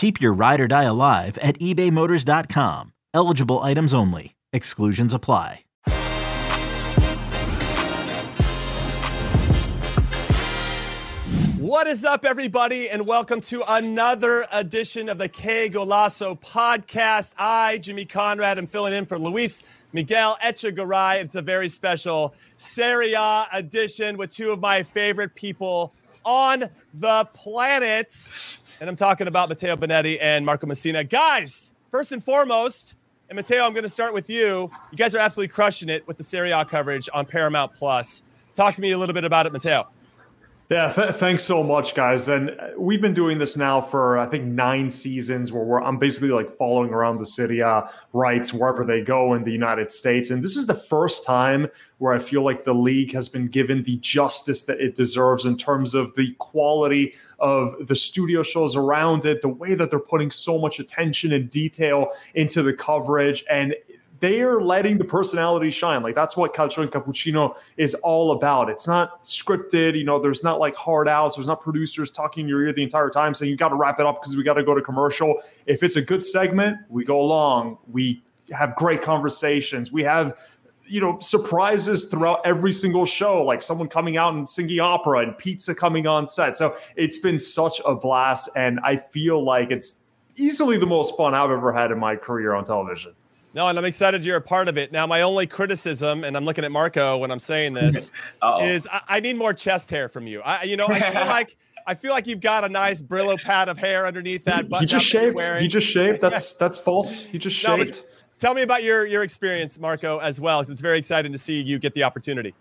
Keep your ride or die alive at ebaymotors.com. Eligible items only. Exclusions apply. What is up, everybody, and welcome to another edition of the K Golazo podcast. I, Jimmy Conrad, am filling in for Luis Miguel Echegaray. It's a very special Serie A edition with two of my favorite people on the planet. And I'm talking about Matteo Bonetti and Marco Messina. Guys, first and foremost, and Matteo, I'm going to start with you. You guys are absolutely crushing it with the Serie A coverage on Paramount Plus. Talk to me a little bit about it, Matteo. Yeah, th- thanks so much, guys. And uh, we've been doing this now for I think nine seasons, where I'm basically like following around the Serie A rights wherever they go in the United States. And this is the first time where I feel like the league has been given the justice that it deserves in terms of the quality of the studio shows around it, the way that they're putting so much attention and detail into the coverage, and they're letting the personality shine. Like that's what Calcio and Cappuccino is all about. It's not scripted, you know, there's not like hard outs, there's not producers talking in your ear the entire time saying you got to wrap it up because we got to go to commercial. If it's a good segment, we go along. We have great conversations. We have you know surprises throughout every single show like someone coming out and singing opera and pizza coming on set so it's been such a blast and i feel like it's easily the most fun i've ever had in my career on television no, and I'm excited you're a part of it. Now, my only criticism, and I'm looking at Marco when I'm saying this, is I, I, need more chest hair from you. I, you know, I feel like I feel like you've got a nice Brillo pad of hair underneath that. He just shaved. He just shaved. That's that's false. He just shaved. No, tell me about your your experience, Marco, as well. It's very exciting to see you get the opportunity.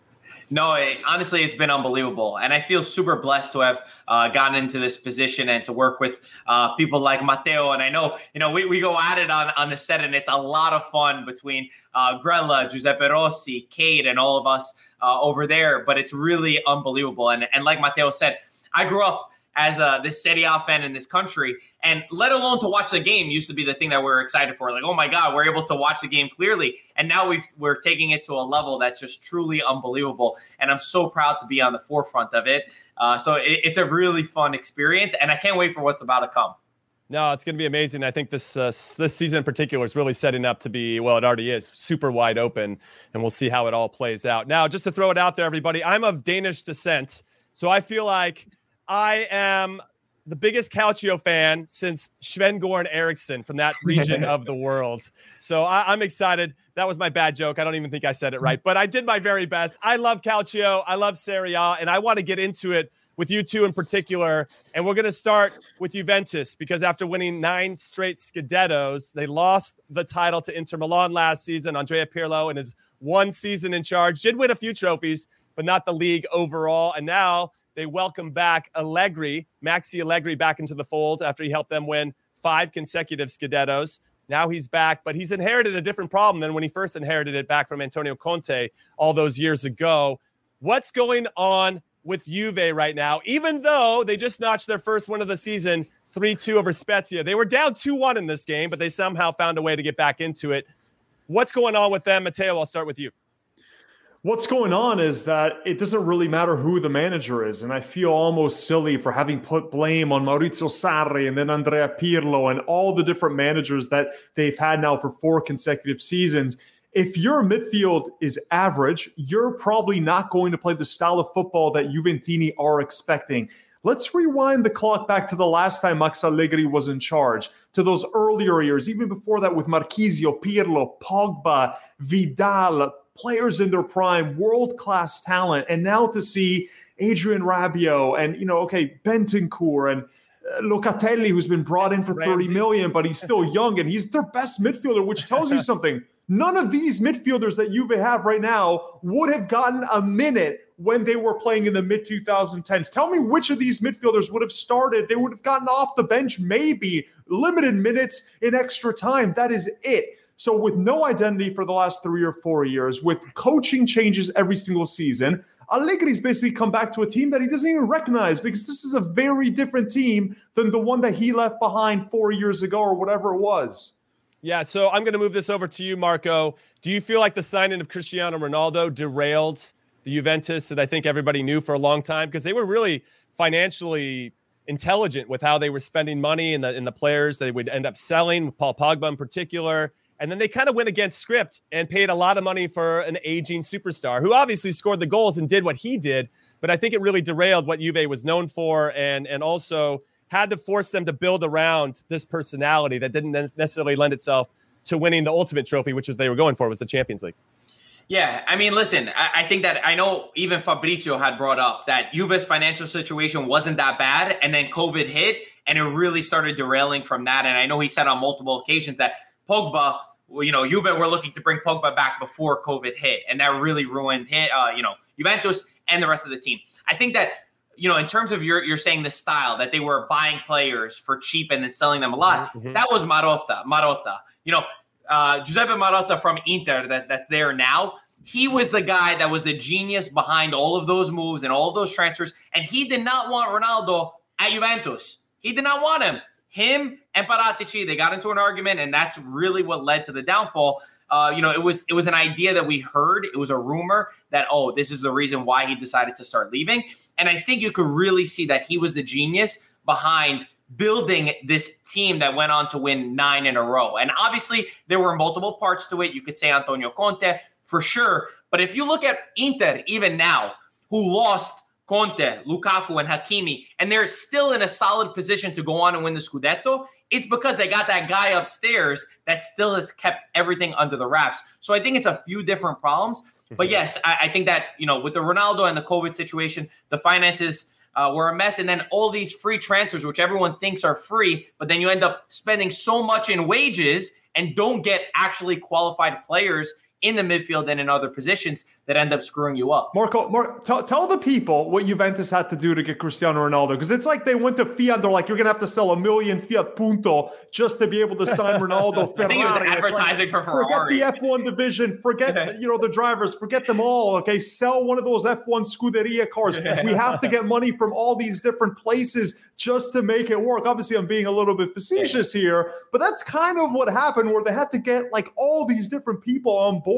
No, it, honestly, it's been unbelievable, and I feel super blessed to have uh, gotten into this position and to work with uh, people like Matteo. And I know, you know, we, we go at it on on the set, and it's a lot of fun between uh, Grella, Giuseppe Rossi, Kate, and all of us uh, over there. But it's really unbelievable, and and like Matteo said, I grew up as a this Serie A fan in this country, and let alone to watch the game used to be the thing that we are excited for. Like, oh my God, we're able to watch the game clearly, and now we've we're taking it to a level that's just truly unbelievable. And I'm so proud to be on the forefront of it. Uh, so it, it's a really fun experience, and I can't wait for what's about to come. No, it's going to be amazing. I think this uh, this season in particular is really setting up to be well. It already is super wide open, and we'll see how it all plays out. Now, just to throw it out there, everybody, I'm of Danish descent, so I feel like I am the biggest Calcio fan since Sven Goran Eriksson from that region of the world. So I, am excited. That was my bad joke. I don't even think I said it right, but I did my very best. I love Calcio. I love Serie A, and I want to get into it with you two in particular. And we're going to start with Juventus because after winning nine straight Scudettos, they lost the title to Inter Milan last season. Andrea Pirlo, in his one season in charge, did win a few trophies, but not the league overall. And now they welcome back Allegri, Maxi Allegri, back into the fold after he helped them win five consecutive Scudettos. Now he's back, but he's inherited a different problem than when he first inherited it back from Antonio Conte all those years ago. What's going on with Juve right now? Even though they just notched their first win of the season, 3 2 over Spezia. They were down 2 1 in this game, but they somehow found a way to get back into it. What's going on with them? Matteo, I'll start with you. What's going on is that it doesn't really matter who the manager is. And I feel almost silly for having put blame on Maurizio Sarri and then Andrea Pirlo and all the different managers that they've had now for four consecutive seasons. If your midfield is average, you're probably not going to play the style of football that Juventini are expecting. Let's rewind the clock back to the last time Max Allegri was in charge, to those earlier years, even before that with Marchisio, Pirlo, Pogba, Vidal, players in their prime, world class talent, and now to see Adrien Rabiot and you know, okay, Bentancur and uh, Locatelli, who's been brought in for Ramsey. 30 million, but he's still young and he's their best midfielder, which tells you something. None of these midfielders that Juve have right now would have gotten a minute when they were playing in the mid 2010s. Tell me which of these midfielders would have started. They would have gotten off the bench, maybe limited minutes in extra time. That is it. So, with no identity for the last three or four years, with coaching changes every single season, Allegri's basically come back to a team that he doesn't even recognize because this is a very different team than the one that he left behind four years ago or whatever it was. Yeah, so I'm going to move this over to you, Marco. Do you feel like the signing of Cristiano Ronaldo derailed the Juventus that I think everybody knew for a long time because they were really financially intelligent with how they were spending money and the in the players they would end up selling, Paul Pogba in particular. And then they kind of went against script and paid a lot of money for an aging superstar who obviously scored the goals and did what he did. But I think it really derailed what Juve was known for and and also had to force them to build around this personality that didn't necessarily lend itself to winning the ultimate trophy, which was they were going for, was the Champions League. Yeah, I mean, listen, I, I, think that I know even Fabrizio had brought up that Juve's financial situation wasn't that bad, and then COVID hit, and it really started derailing from that. And I know he said on multiple occasions that Pogba, well, you know, Juve were looking to bring Pogba back before COVID hit, and that really ruined, uh, you know, Juventus and the rest of the team. I think that you know, in terms of your you're saying the style that they were buying players for cheap and then selling them a lot. Mm-hmm. That was Marotta. Marotta. You know, uh, Giuseppe Marotta from Inter that, that's there now. He was the guy that was the genius behind all of those moves and all of those transfers. And he did not want Ronaldo at Juventus. He did not want him. Him and Paratici, they got into an argument, and that's really what led to the downfall. Uh, you know, it was it was an idea that we heard. It was a rumor that oh, this is the reason why he decided to start leaving. And I think you could really see that he was the genius behind building this team that went on to win nine in a row. And obviously, there were multiple parts to it. You could say Antonio Conte for sure. But if you look at Inter, even now, who lost Conte, Lukaku, and Hakimi, and they're still in a solid position to go on and win the Scudetto, it's because they got that guy upstairs that still has kept everything under the wraps. So I think it's a few different problems. But mm-hmm. yes, I, I think that, you know, with the Ronaldo and the COVID situation, the finances uh, were a mess. And then all these free transfers, which everyone thinks are free, but then you end up spending so much in wages and don't get actually qualified players in the midfield and in other positions that end up screwing you up. Marco, Mar- t- tell the people what Juventus had to do to get Cristiano Ronaldo because it's like they went to Fiat. They're like, you're gonna have to sell a million Fiat Punto just to be able to sign Ronaldo. Ferrari. I think it was advertising like, for Ferrari. Forget the F1 division. Forget you know the drivers. Forget them all. Okay, sell one of those F1 Scuderia cars. we have to get money from all these different places just to make it work. Obviously, I'm being a little bit facetious here, but that's kind of what happened where they had to get like all these different people on board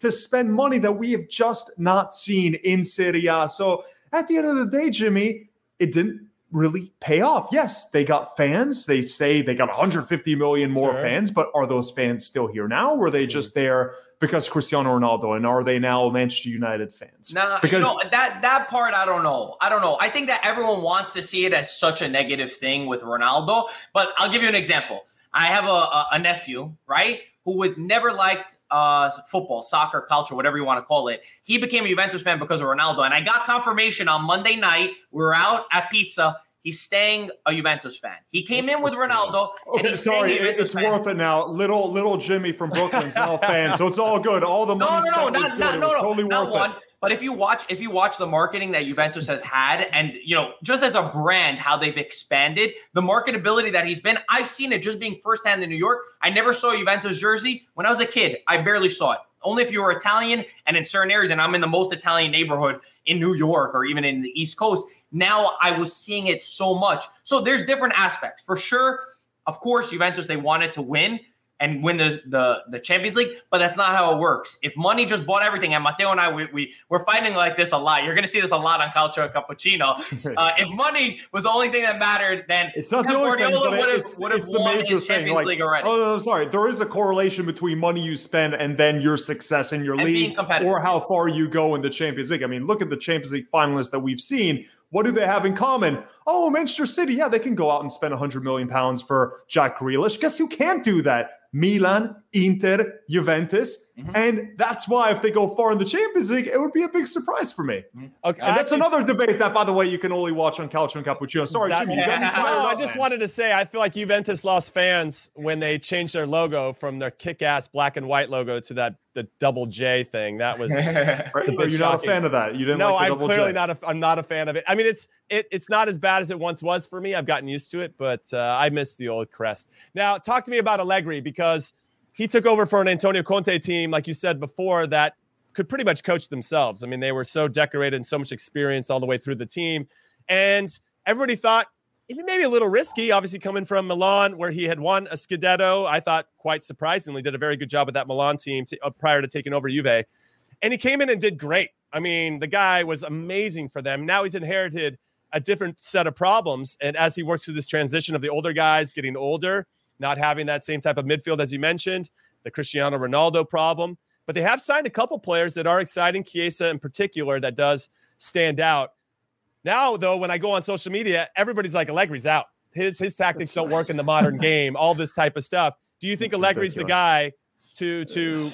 to spend money that we have just not seen in Serie A. So at the end of the day, Jimmy, it didn't really pay off. Yes, they got fans. They say they got 150 million more sure. fans, but are those fans still here now? Were they just mm-hmm. there because Cristiano Ronaldo? And are they now Manchester United fans? Nah, because you know, that that part I don't know. I don't know. I think that everyone wants to see it as such a negative thing with Ronaldo. But I'll give you an example. I have a, a, a nephew, right, who would never liked uh, football, soccer, culture, whatever you want to call it. He became a Juventus fan because of Ronaldo. And I got confirmation on Monday night. We were out at pizza. He's staying a Juventus fan. He came in with Ronaldo. Okay, sorry, it's fan. worth it now. Little little Jimmy from Brooklyn's now a fan, so it's all good. All the money no, no, no, not, not, no, no, totally not worth one. it. But if you watch, if you watch the marketing that Juventus has had, and you know, just as a brand, how they've expanded the marketability that he's been, I've seen it just being firsthand in New York. I never saw a Juventus jersey when I was a kid. I barely saw it. Only if you were Italian and in certain areas, and I'm in the most Italian neighborhood in New York or even in the East Coast. Now I was seeing it so much. So there's different aspects for sure. Of course, Juventus they wanted to win and win the, the the Champions League, but that's not how it works. If money just bought everything, and Matteo and I we, we we're fighting like this a lot. You're going to see this a lot on Calcio Cappuccino. Uh, if money was the only thing that mattered, then it's not the only Guardiola thing. Would have, it's, would have it's the major thing. Like, League already. Oh, no, sorry. There is a correlation between money you spend and then your success in your and league, or how far you go in the Champions League. I mean, look at the Champions League finalists that we've seen. What do they have in common? Oh, Manchester City, yeah, they can go out and spend 100 million pounds for Jack Grealish. Guess who can't do that? Milan, Inter, Juventus, mm-hmm. and that's why if they go far in the Champions League, it would be a big surprise for me. Mm-hmm. Okay, and that's another debate that, by the way, you can only watch on Calcio and Cappuccino. Sorry, that, Jimmy. Yeah. no, I just wanted to say I feel like Juventus lost fans when they changed their logo from their kick-ass black and white logo to that the double J thing. That was right. you're shocking. not a fan of that. You didn't. No, like I'm clearly J. not a. I'm not a fan of it. I mean, it's it, it's not as bad as it once was for me. I've gotten used to it, but uh, I miss the old crest. Now, talk to me about Allegri because he took over for an Antonio Conte team, like you said before, that could pretty much coach themselves. I mean, they were so decorated and so much experience all the way through the team. And everybody thought maybe a little risky, obviously coming from Milan, where he had won a Scudetto. I thought quite surprisingly did a very good job with that Milan team to, uh, prior to taking over Juve. And he came in and did great. I mean, the guy was amazing for them. Now he's inherited a different set of problems. And as he works through this transition of the older guys getting older, not having that same type of midfield as you mentioned, the Cristiano Ronaldo problem. But they have signed a couple players that are exciting. Chiesa in particular, that does stand out. Now, though, when I go on social media, everybody's like Allegri's out. His his tactics don't work in the modern game. All this type of stuff. Do you think it's Allegri's ridiculous. the guy to to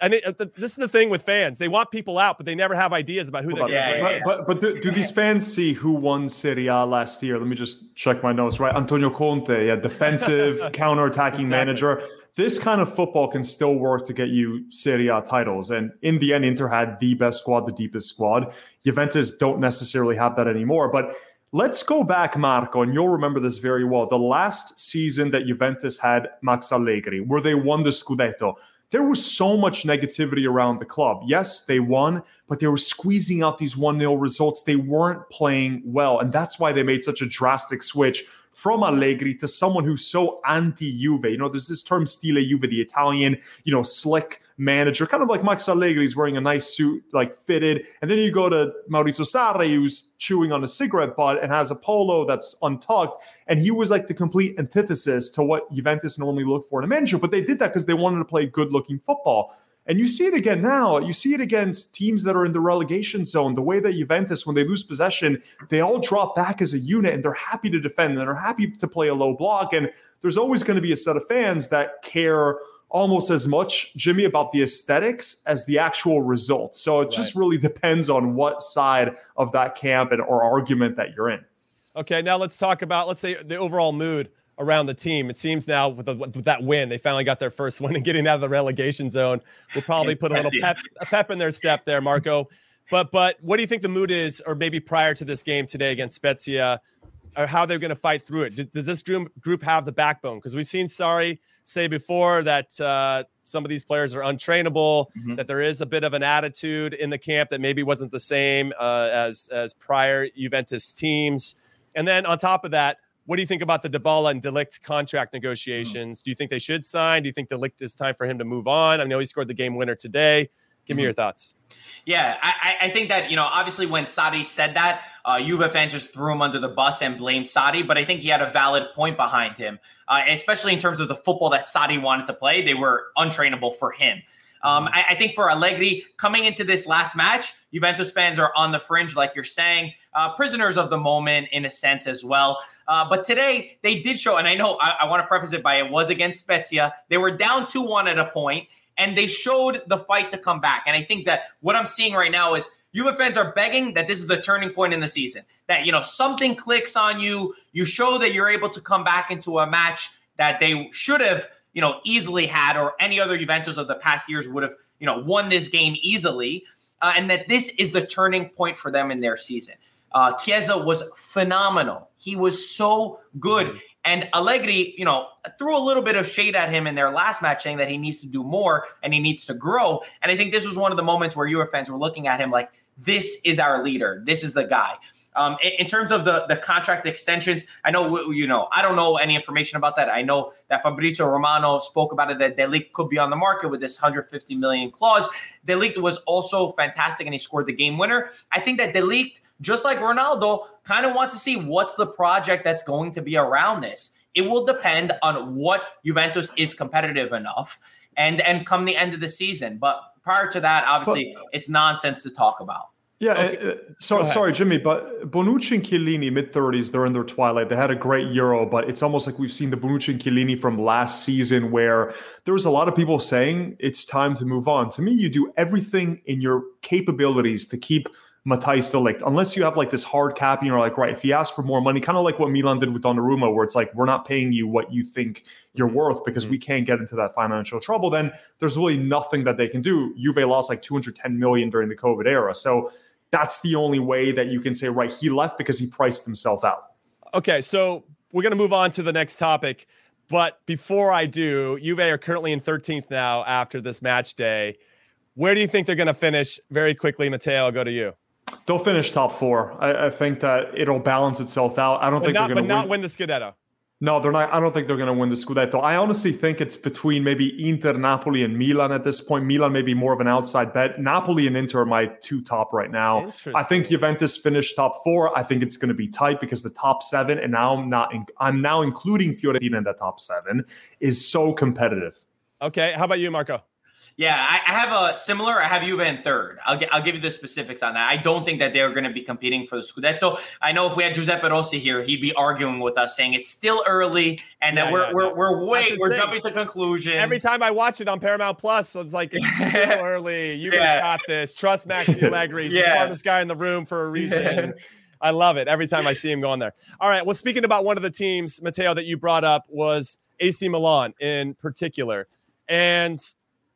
and it, uh, this is the thing with fans. They want people out, but they never have ideas about who they're going to yeah. But, but, but do, do, these fans see who won Serie A last year? Let me just check my notes. Right, Antonio Conte, a defensive, counter-attacking exactly. manager. This kind of football can still work to get you Serie A titles. And in the end, Inter had the best squad, the deepest squad. Juventus don't necessarily have that anymore. But let's go back, Marco, and you'll remember this very well. The last season that Juventus had Max Allegri, where they won the Scudetto there was so much negativity around the club. Yes, they won, but they were squeezing out these 1 0 results. They weren't playing well. And that's why they made such a drastic switch from Allegri to someone who's so anti Juve. You know, there's this term stile Juve, the Italian, you know, slick manager, kind of like Max Allegri. He's wearing a nice suit, like fitted. And then you go to Maurizio Sarri, who's chewing on a cigarette butt and has a polo that's untucked. And he was like the complete antithesis to what Juventus normally look for in a manager. But they did that because they wanted to play good looking football. And you see it again now. You see it against teams that are in the relegation zone. The way that Juventus, when they lose possession, they all drop back as a unit and they're happy to defend and they're happy to play a low block. And there's always going to be a set of fans that care almost as much, Jimmy, about the aesthetics as the actual results. So it right. just really depends on what side of that camp and or argument that you're in. Okay, now let's talk about let's say the overall mood around the team. It seems now with, the, with that win, they finally got their first win and getting out of the relegation zone will probably put a little pep, a pep in their step there, Marco. But but what do you think the mood is, or maybe prior to this game today against Spezia, or how they're going to fight through it? Does this group group have the backbone? Because we've seen Sarri say before that uh, some of these players are untrainable, mm-hmm. that there is a bit of an attitude in the camp that maybe wasn't the same uh, as as prior Juventus teams. And then on top of that, what do you think about the Dybala and de Ligt contract negotiations? Mm-hmm. Do you think they should sign? Do you think de Ligt is time for him to move on? I know he scored the game winner today. Give me mm-hmm. your thoughts. Yeah, I, I, think that, you know, obviously when Sarri said that, uh, Juve fans just threw him under the bus and blamed Sarri, but I think he had a valid point behind him, uh, especially in terms of the football that Sarri wanted to play. They were untrainable for him. Um, I, I, think for Allegri coming into this last match, Juventus fans are on the fringe, like you're saying, uh, prisoners of the moment in a sense as well. Uh, but today they did show, and I know I, I want to preface it by it was against Spezia. They were down 2 1 at a point, and they showed the fight to come back. And I think that what I'm seeing right now is Juve fans are begging that this is the turning point in the season. That, you know, something clicks on you, you show that you're able to come back into a match that they should have you know, easily had, or any other Juventus of the past years would have, you know, won this game easily, uh, and that this is the turning point for them in their season. Uh, Chiesa was phenomenal. He was so good. And Allegri, you know, threw a little bit of shade at him in their last match, saying that he needs to do more and he needs to grow. And I think this was one of the moments where Juve fans were looking at him like, this is our leader. This is the guy. Um, in, in, terms of the the contract extensions, I know you know I don't know any information about that. I know that Fabrizio Romano spoke about it that De Ligt could be on the market with this 150 million clause. De Ligt was also fantastic and he scored the game winner. I think that De Ligt, just like Ronaldo, kind of wants to see what's the project that's going to be around this. It will depend on what Juventus is competitive enough and and come the end of the season. But prior to that, obviously, but, it's nonsense to talk about. Yeah, okay. uh, so sorry, Jimmy, but Bonucci and Chiellini, mid thirties, they're in their twilight. They had a great Euro, but it's almost like we've seen the Bonucci and Chiellini from last season, where there was a lot of people saying it's time to move on. To me, you do everything in your capabilities to keep Matthijs de Ligt, unless you have like this hard cap and you're like, right, if he asks for more money, kind of like what Milan did with Donnarumma, where it's like, we're not paying you what you think you're worth because mm-hmm. we can't get into that financial trouble, then there's really nothing that they can do. Juve lost like 210 million during the COVID era. So that's the only way that you can say, right, he left because he priced himself out. Okay. So we're going to move on to the next topic. But before I do, Juve are currently in 13th now after this match day. Where do you think they're going to finish? Very quickly, Matteo, I'll go to you. They'll finish top four. I, I, think that it'll balance itself out. I don't but think not, they're going to win. not win the Scudetto. No, they're not. I don't think they're going to win the Scudetto. I honestly think it's between maybe Inter, Napoli, and Milan at this point. Milan may be more of an outside bet. Napoli and Inter are my two top right now. I think Juventus finished top four. I think it's going to be tight because the top seven, and now I'm not. In, I'm now including Fiorentina in the top seven, is so competitive. Okay, how about you, Marco? Yeah, I, I, have a similar. I have Juve in third. I'll, get, I'll give you the specifics on that. I don't think that they're going to be competing for the Scudetto. I know if we had Giuseppe Rossi here, he'd be arguing with us, saying it's still early and yeah, that we're, yeah, we're, we're way we're thing. jumping to conclusions. Every time I watch it on Paramount Plus, it's like it's still early. You yeah. got this. Trust Maxi Allegri. He's yeah. the smartest guy in the room for a reason. I love it every time I see him going there. All right. Well, speaking about one of the teams, Matteo, that you brought up was AC Milan in particular, and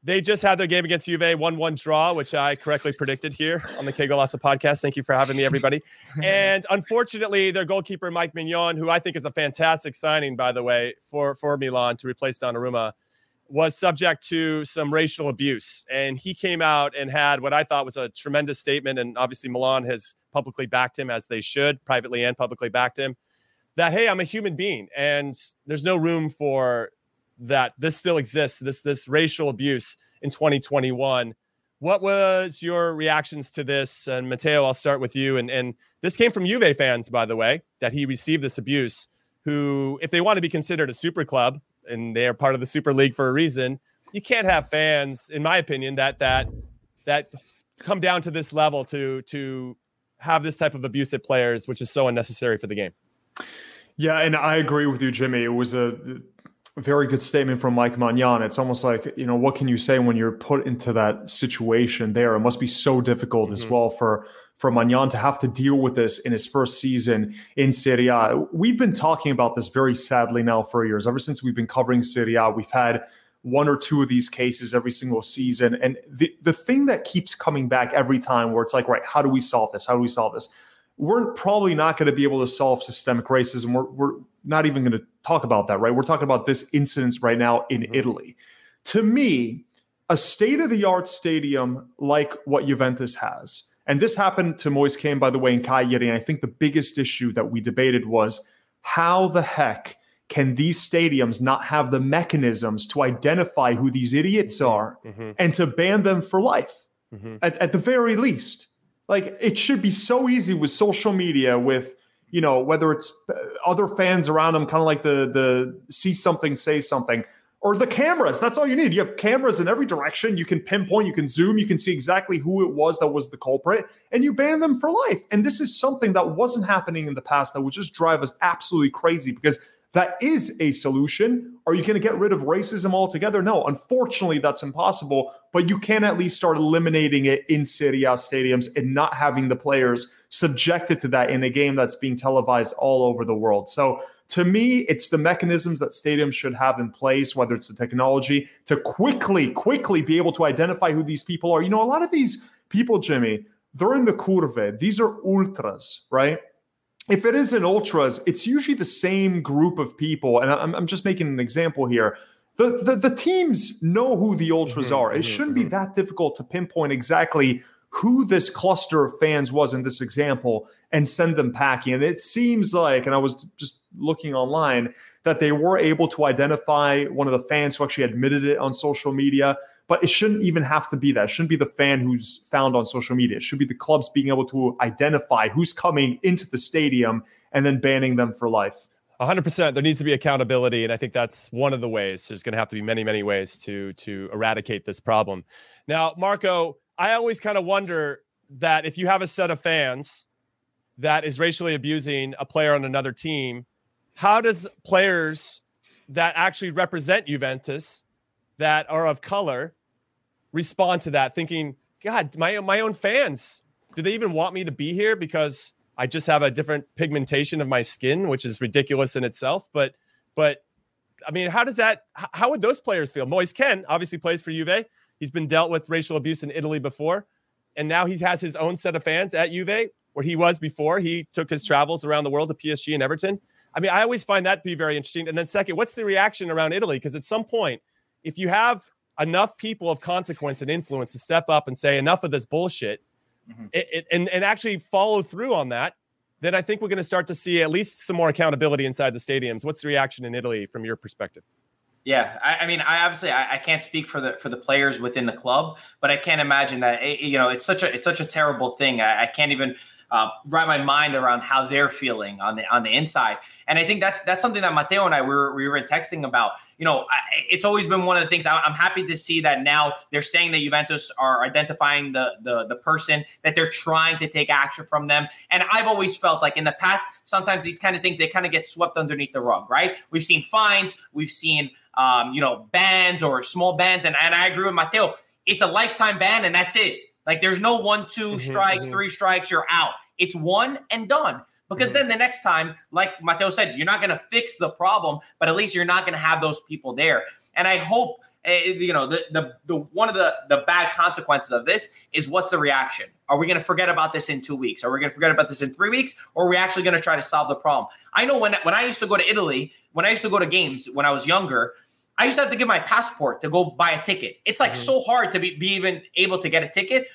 they just had their game against Juve, 1 1 draw, which I correctly predicted here on the Golazo podcast. Thank you for having me, everybody. and unfortunately, their goalkeeper, Mike Maignan, who I think is a fantastic signing, by the way, for, for Milan to replace Donnarumma, was subject to some racial abuse. And he came out and had what I thought was a tremendous statement. And obviously, Milan has publicly backed him as they should, privately and publicly backed him. That, hey, I'm a human being and there's no room for that this still exists, this this racial abuse in 2021. What was your reactions to this? And Matteo, I'll start with you. And and this came from Juve fans, by the way, that he received this abuse. Who, if they want to be considered a super club and they are part of the Super League for a reason, you can't have fans, in my opinion, that that that come down to this level to to have this type of abuse at players, which is so unnecessary for the game. Yeah, and I agree with you, Jimmy. It was a very good statement from Mike Maignan. It's almost like, you know, what can you say when you're put into that situation there? It must be so difficult mm-hmm. as well for for Maignan to have to deal with this in his first season in Serie A. We've been talking about this very sadly now for years. Ever since we've been covering Serie A, we've had one or two of these cases every single season. And the, the thing that keeps coming back every time where it's like, right, how do we solve this? How do we solve this? We're probably not going to be able to solve systemic racism. We're, we're not even going to talk about that, right? We're talking about this incident right now in mm-hmm. Italy. To me, a state of the art stadium like what Juventus has, and this happened to Moise Kean, by the way, in Cagliari. And I think the biggest issue that we debated was how the heck can these stadiums not have the mechanisms to identify who these idiots mm-hmm. are mm-hmm. and to ban them for life mm-hmm. at, at the very least? Like it should be so easy with social media, with you know, whether it's uh, other fans around them, kind of like the the see something, say something, or the cameras. That's all you need. You have cameras in every direction. You can pinpoint, you can zoom, you can see exactly who it was that was the culprit, and you ban them for life. And this is something that wasn't happening in the past that would just drive us absolutely crazy because that is a solution. Are you going to get rid of racism altogether? No, unfortunately, that's impossible. But you can at least start eliminating it in Serie A stadiums and not having the players subjected to that in a game that's being televised all over the world. So to me, it's the mechanisms that stadiums should have in place, whether it's the technology to quickly, quickly be able to identify who these people are. You know, a lot of these people, Jimmy, they're in the curve. These are ultras, right? If it is an ultras, it's usually the same group of people. And I'm, I'm just making an example here. The, the, the teams know who the ultras mm-hmm, are. It mm-hmm, shouldn't mm-hmm. be that difficult to pinpoint exactly who this cluster of fans was in this example and send them packing. And it seems like, and I was just looking online, that they were able to identify one of the fans who actually admitted it on social media. But it shouldn't even have to be that. It shouldn't be the fan who's found on social media. It should be the clubs being able to identify who's coming into the stadium and then banning them for life. 100% there needs to be accountability and i think that's one of the ways there's going to have to be many many ways to to eradicate this problem now marco i always kind of wonder that if you have a set of fans that is racially abusing a player on another team, how does players that actually represent Juventus that are of color respond to that thinking, God, my my own fans, do they even want me to be here because I just have a different pigmentation of my skin, which is ridiculous in itself. But but I mean, how does that how would those players feel? Moise Kean obviously plays for Juve. He's been dealt with racial abuse in Italy before. And now he has his own set of fans at Juve, where he was before. He took his travels around the world to PSG and Everton. I mean, I always find that to be very interesting. And then, second, what's the reaction around Italy? Because at some point, if you have enough people of consequence and influence to step up and say enough of this bullshit mm-hmm. it, it, and, and actually follow through on that then i think we're going to start to see at least some more accountability inside the stadiums what's the reaction in italy from your perspective yeah, I, I, mean, I obviously I, I, can't speak for the for the players within the club, but I can't imagine that it, you know it's such a it's such a terrible thing. I, I can't even uh, wrap my mind around how they're feeling on the on the inside. And I think that's that's something that Matteo and I were we were texting about. You know, I, it's always been one of the things. I, am happy to see that now they're saying that Juventus are identifying the the the person that they're trying to take action from them. And I've always felt like in the past, sometimes these kind of things they kind of get swept underneath the rug. Right? We've seen fines, we've seen um, you know bans or small bans, and and I agree with Matteo. It's a lifetime ban, and that's it like there's no one, two mm-hmm, strikes, mm-hmm. three strikes, you're out. It's one and done. Because mm-hmm. then the next time, like Matteo said, you're not going to fix the problem, but at least you're not going to have those people there. And I hope uh, you know the, the the one of the the bad consequences of this is what's the reaction are we going to forget about this in two weeks are we going to forget about this in three weeks or are we actually going to try to solve the problem i know when when i used to go to italy when i used to go to games when i was younger i used to have to give my passport to go buy a ticket it's like mm-hmm. so hard to be, be even able to get a ticket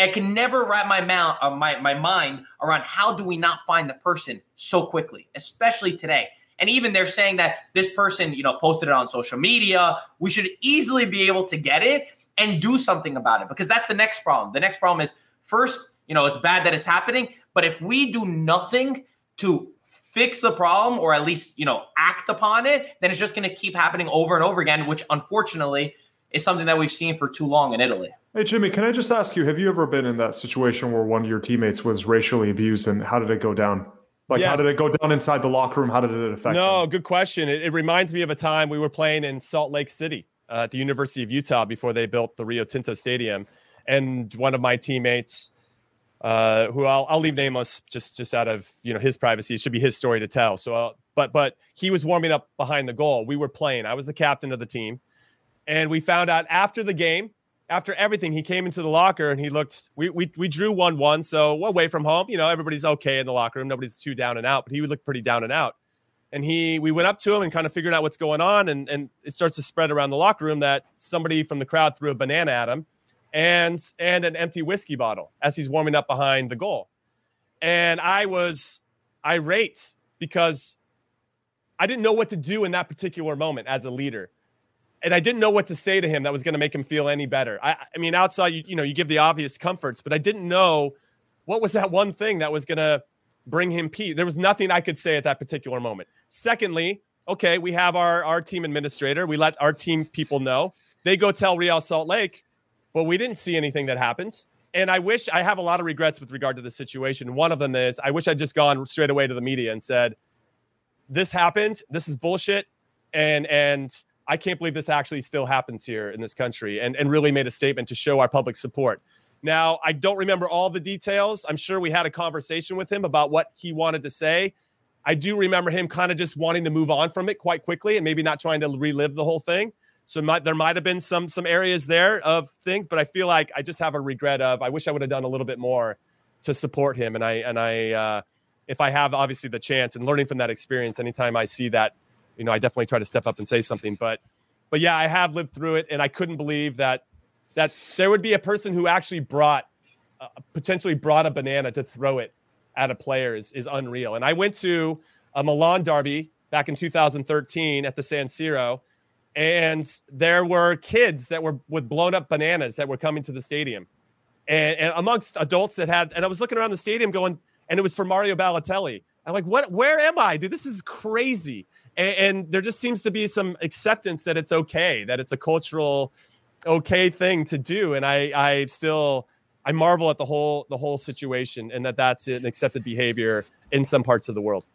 I can never wrap my mouth, uh, my my mind around how do we not find the person so quickly, especially today. And even they're saying that this person, you know, posted it on social media. We should easily be able to get it and do something about it because that's the next problem. The next problem is first, you know, it's bad that it's happening, but if we do nothing to fix the problem or at least, you know, act upon it, then it's just going to keep happening over and over again, which unfortunately is something that we've seen for too long in Italy. Hey, Jimmy, can I just ask you, have you ever been in that situation where one of your teammates was racially abused and how did it go down? Like, yes. how did it go down inside the locker room? How did it affect No, them? good question. It, it, reminds me of a time we were playing in Salt Lake City uh, at the University of Utah before they built the Rio Tinto Stadium. And one of my teammates, uh, who I'll, I'll leave nameless just, just out of, you know, his privacy. It should be his story to tell. So, I'll, but, but he was warming up behind the goal. We were playing. I was the captain of the team. And we found out after the game, after everything, he came into the locker and he looked. We we we drew one one, so away from home, you know, everybody's okay in the locker room. Nobody's too down and out, but he would look pretty down and out. And he, we went up to him and kind of figured out what's going on, and and it starts to spread around the locker room that somebody from the crowd threw a banana at him, and and an empty whiskey bottle as he's warming up behind the goal. And I was irate because I didn't know what to do in that particular moment as a leader and I didn't know what to say to him that was going to make him feel any better. I, I mean, outside, you, you know, you give the obvious comforts, but I didn't know what was that one thing that was going to bring him peace. There was nothing I could say at that particular moment. Secondly, okay, we have our our team administrator. We let our team people know. They go tell Real Salt Lake, but we didn't see anything that happens. And I wish I have a lot of regrets with regard to the situation. One of them is I wish I'd just gone straight away to the media and said, "This happened. This is bullshit." And and I can't believe this actually still happens here in this country and, and really made a statement to show our public support. Now, I don't remember all the details. I'm sure we had a conversation with him about what he wanted to say. I do remember him kind of just wanting to move on from it quite quickly and maybe not trying to relive the whole thing. So there might have been some some areas there of things, but I feel like I just have a regret of I wish I would have done a little bit more to support him. And I and I uh, if I have obviously the chance and learning from that experience, anytime I see that you know, I definitely try to step up and say something. But, but yeah, I have lived through it, and I couldn't believe that that there would be a person who actually brought, uh, potentially brought a banana to throw it at a player is, is unreal. And I went to a Milan derby back in 2013 at the San Siro, and there were kids that were with blown up bananas that were coming to the stadium, and, and amongst adults that had. And I was looking around the stadium going, and it was for Mario Balotelli. I'm like, what? Where am I, dude? This is crazy and, and there just seems to be some acceptance that it's okay, that it's a cultural okay thing to do. And I, I still, I marvel at the whole the whole situation and that that's an accepted behavior in some parts of the world.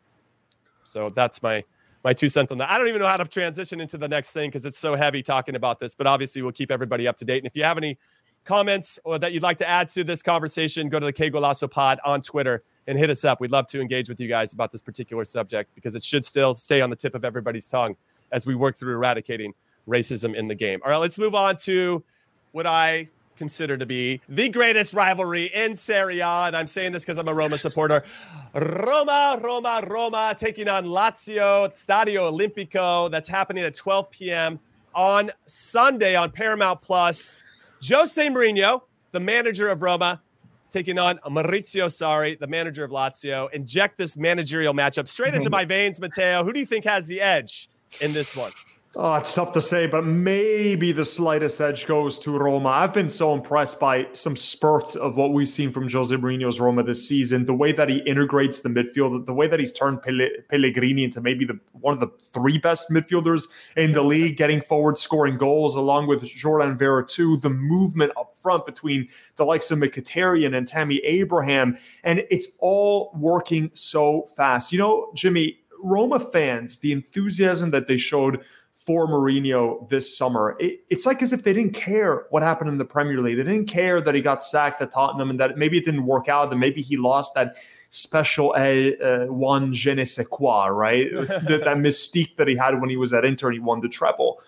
So that's my my two cents on that. I don't even know how to transition into the next thing because it's so heavy talking about this, but obviously we'll keep everybody up to date. And if you have any comments or that you'd like to add to this conversation, go to the K Golazo Pod on Twitter and hit us up. We'd love to engage with you guys about this particular subject because it should still stay on the tip of everybody's tongue as we work through eradicating racism in the game. All right, let's move on to what I consider to be the greatest rivalry in Serie A. And I'm saying this because I'm a Roma supporter. Roma, Roma, Roma taking on Lazio, Stadio Olimpico. That's happening at 12 p.m. on Sunday on Paramount Plus. Jose Mourinho, the manager of Roma, taking on Maurizio Sarri, the manager of Lazio. Inject this managerial matchup straight into my veins, Matteo. Who do you think has the edge in this one? Oh, it's tough to say, but maybe the slightest edge goes to Roma. I've been so impressed by some spurts of what we've seen from Jose Mourinho's Roma this season. The way that he integrates the midfield, the way that he's turned Pellegrini into maybe the one of the three best midfielders in the league, getting forward, scoring goals, along with Jordan Veretout. The movement up front between the likes of Mkhitaryan and Tammy Abraham, and it's all working so fast. You know, Jimmy, Roma fans, the enthusiasm that they showed for Mourinho this summer. It, it's like as if they didn't care what happened in the Premier League. They didn't care that he got sacked at Tottenham and that maybe it didn't work out and maybe he lost that special uh, one je ne sais quoi, right? that, that mystique that he had when he was at Inter and he won the treble.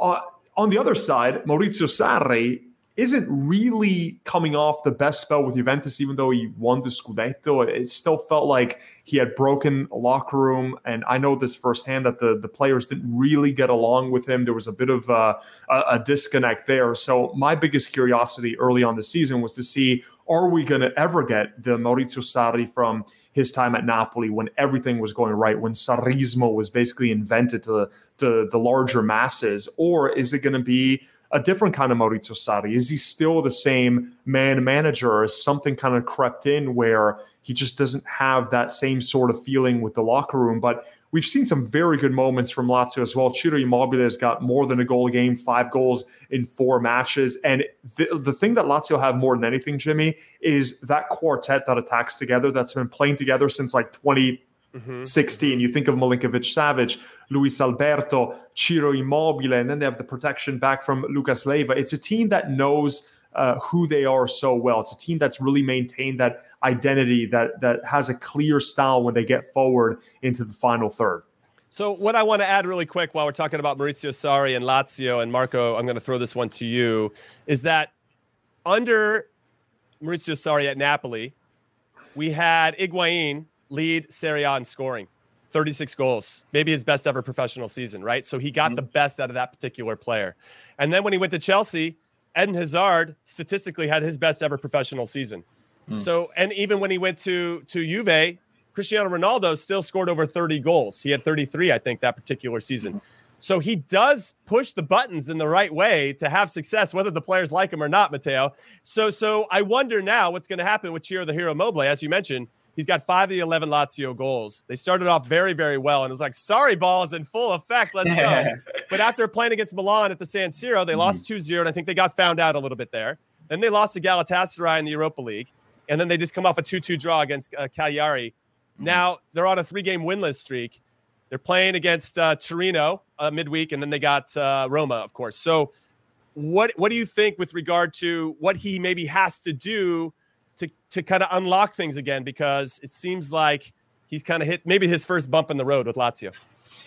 Uh, on the other side, Maurizio Sarri isn't really coming off the best spell with Juventus, even though he won the Scudetto. It still felt like he had broken a locker room. And I know this firsthand that the, the players didn't really get along with him. There was a bit of a, a, a disconnect there. So, my biggest curiosity early on the season was to see are we going to ever get the Maurizio Sarri from his time at Napoli when everything was going right, when Sarrismo was basically invented to, to the larger masses? Or is it going to be a different kind of Maurizio Sarri? Is he still the same man manager, is something kind of crept in where he just doesn't have that same sort of feeling with the locker room? But we've seen some very good moments from Lazio as well. Ciro Immobile has got more than a goal a game, five goals in four matches. And the, the thing that Lazio have more than anything, Jimmy, is that quartet that attacks together that's been playing together since like 20- Mm-hmm. 16. You think of Milinkovic Savic, Luis Alberto, Ciro Immobile, and then they have the protection back from Lucas Leiva. It's a team that knows uh, who they are so well. It's a team that's really maintained that identity, that that has a clear style when they get forward into the final third. So, what I want to add really quick while we're talking about Maurizio Sarri and Lazio, and Marco, I'm going to throw this one to you, is that under Maurizio Sarri at Napoli, we had Higuain lead Serie A in scoring. 36 goals, maybe his best ever professional season, right? So he got mm-hmm. the best out of that particular player. And then when he went to Chelsea, Eden Hazard statistically had his best ever professional season. Mm. So, and even when he went to to Juve, Cristiano Ronaldo still scored over 30 goals. He had 33, I think, that particular season. So he does push the buttons in the right way to have success, whether the players like him or not, Matteo. So, so I wonder now what's going to happen with Ciro the Hero Immobile, as you mentioned He's got five of the 11 Lazio goals. They started off very, very well. And it was like, Sarriball is in full effect. Let's go. but after playing against Milan at the San Siro, they lost mm-hmm. 2 0. And I think they got found out a little bit there. Then they lost to Galatasaray in the Europa League. And then they just come off a 2 2 draw against uh, Cagliari. Mm-hmm. Now they're on a three game winless streak. They're playing against uh, Torino uh, midweek, and then they got uh, Roma, of course. So, what what do you think with regard to what he maybe has to do to to kind of unlock things again because it seems like he's kind of hit maybe his first bump in the road with Lazio.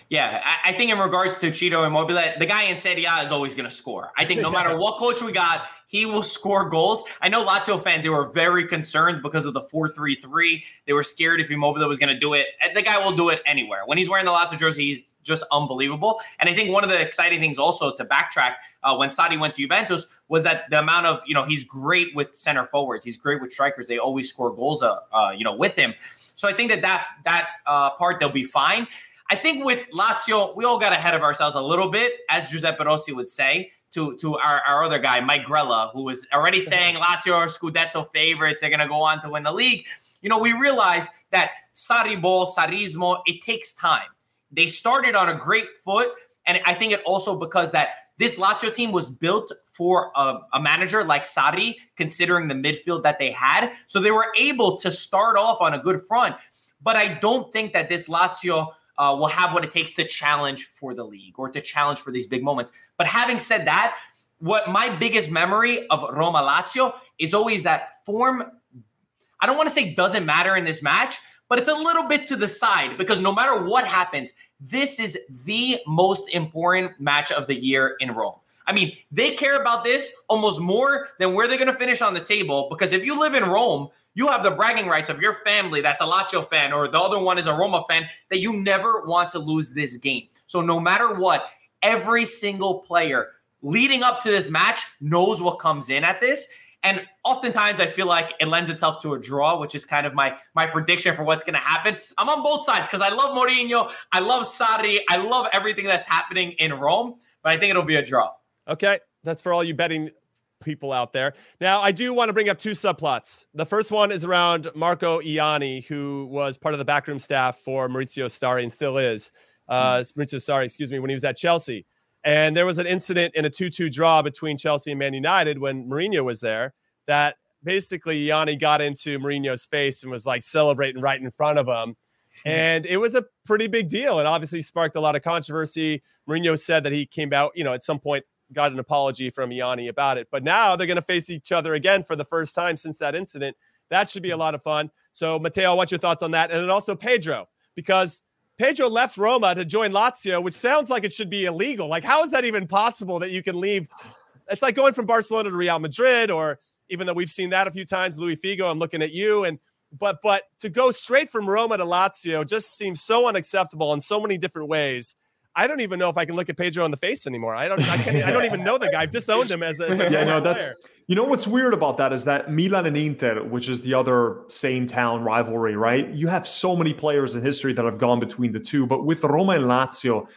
Yeah, I, think in regards to Ciro Immobile, the guy in Serie A is always going to score. I think no matter what coach we got, he will score goals. I know Lazio fans, they were very concerned because of the 4-3-3. They were scared if Immobile was going to do it. The guy will do it anywhere. When he's wearing the Lazio jersey, he's just unbelievable. And I think one of the exciting things also to backtrack uh, when Sarri went to Juventus was that the amount of, you know, he's great with center forwards. He's great with strikers. They always score goals, uh, uh, you know, with him. So I think that that, that uh, part, they'll be fine. I think with Lazio, we all got ahead of ourselves a little bit, as Giuseppe Rossi would say to, to our, our other guy, Mike Grella, who was already saying Lazio are Scudetto favorites. They're going to go on to win the league. You know, we realized that Sarri Sarrismo, it takes time. They started on a great foot. And I think it also because that this Lazio team was built for a, a, manager like Sarri, considering the midfield that they had. So they were able to start off on a good front. But I don't think that this Lazio uh, will have what it takes to challenge for the league or to challenge for these big moments. But having said that, what my biggest memory of Roma Lazio is always that form. I don't want to say doesn't matter in this match, but it's a little bit to the side because no matter what happens, this is the most important match of the year in Rome. I mean, they care about this almost more than where they're going to finish on the table because if you live in Rome, you have the bragging rights of your family that's a Lazio fan or the other one is a Roma fan that you never want to lose this game. So no matter what, every single player leading up to this match knows what comes in at this. And oftentimes I feel like it lends itself to a draw, which is kind of my my prediction for what's going to happen. I'm on both sides because I love Mourinho, I love Sarri, I love everything that's happening in Rome, but I think it'll be a draw. Okay, that's for all you betting people out there. Now, I do want to bring up two subplots. The first one is around Marco Ianni, who was part of the backroom staff for Maurizio Sarri and still is. Uh, mm. Maurizio Sarri, excuse me, when he was at Chelsea. And there was an incident in a 2 2 draw between Chelsea and Man United when Mourinho was there that basically Ianni got into Mourinho's face and was like celebrating right in front of him. Hmm. And it was a pretty big deal. It obviously sparked a lot of controversy. Mourinho said that he came out, you know, at some point got an apology from Ianni about it. But now they're going to face each other again for the first time since that incident. That should be a lot of fun. So, Matteo, what's your thoughts on that? And then also Pedro, because Pedro left Roma to join Lazio, which sounds like it should be illegal. Like, how is that even possible that you can leave? It's like going from Barcelona to Real Madrid, or even though we've seen that a few times, Luis Figo, I'm looking at you. And but but to go straight from Roma to Lazio just seems so unacceptable in so many different ways. I don't even know if I can look at Pedro in the face anymore. I don't. I, can't, I don't even know the guy. I've disowned him as a, as a yeah. No, that's you know what's weird about that is that Milan and Inter, which is the other same town rivalry, right? You have so many players in history that have gone between the two, but with Roma and Lazio,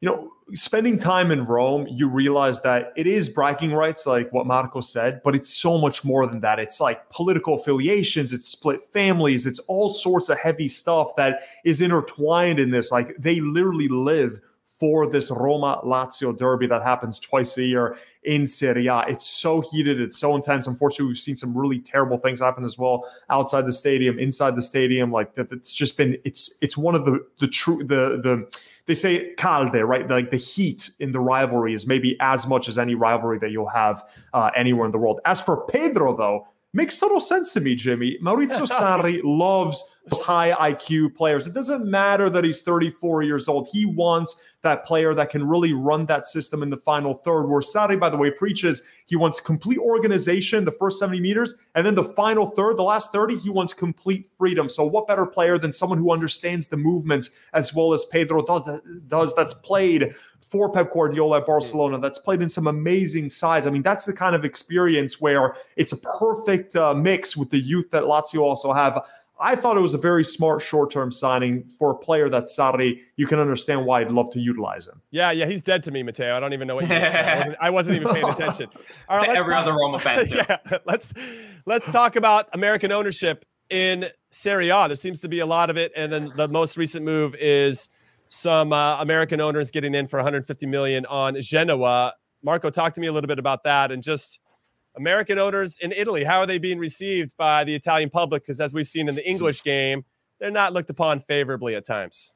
you know, spending time in Rome, you realize that it is bragging rights, like what Marco said, but it's so much more than that. It's like political affiliations, it's split families, it's all sorts of heavy stuff that is intertwined in this. Like they literally live for this Roma Lazio derby that happens twice a year in Serie A. It's so heated, it's so intense. Unfortunately, we've seen some really terrible things happen as well outside the stadium, inside the stadium. Like that, it's just been it's it's one of the the true the the they say calde, right? Like the heat in the rivalry is maybe as much as any rivalry that you'll have uh, anywhere in the world. As for Pedro, though, makes total sense to me, Jimmy. Maurizio Sarri loves those high IQ players. It doesn't matter that he's 34 years old. He wants that player that can really run that system in the final third. Where Sarri, by the way, preaches he wants complete organization the first 70 meters, and then the final third, the last 30, he wants complete freedom. So, what better player than someone who understands the movements as well as Pedro does, does that's played for Pep Guardiola at Barcelona, that's played in some amazing size. I mean, that's the kind of experience where it's a perfect uh, mix with the youth that Lazio also have. I thought it was a very smart short term signing for a player that's Sarri. You can understand why I'd love to utilize him. Yeah, yeah, he's dead to me, Matteo. I don't even know what you said. I wasn't, I wasn't even paying attention. All right, every talk, other Roma fan. yeah, let's let's talk about American ownership in Serie A. There seems to be a lot of it, and then the most recent move is some uh, American owners getting in for 150 million on Genoa. Marco, talk to me a little bit about that and just American owners in Italy, how are they being received by the Italian public? Because as we've seen in the English game, they're not looked upon favorably at times.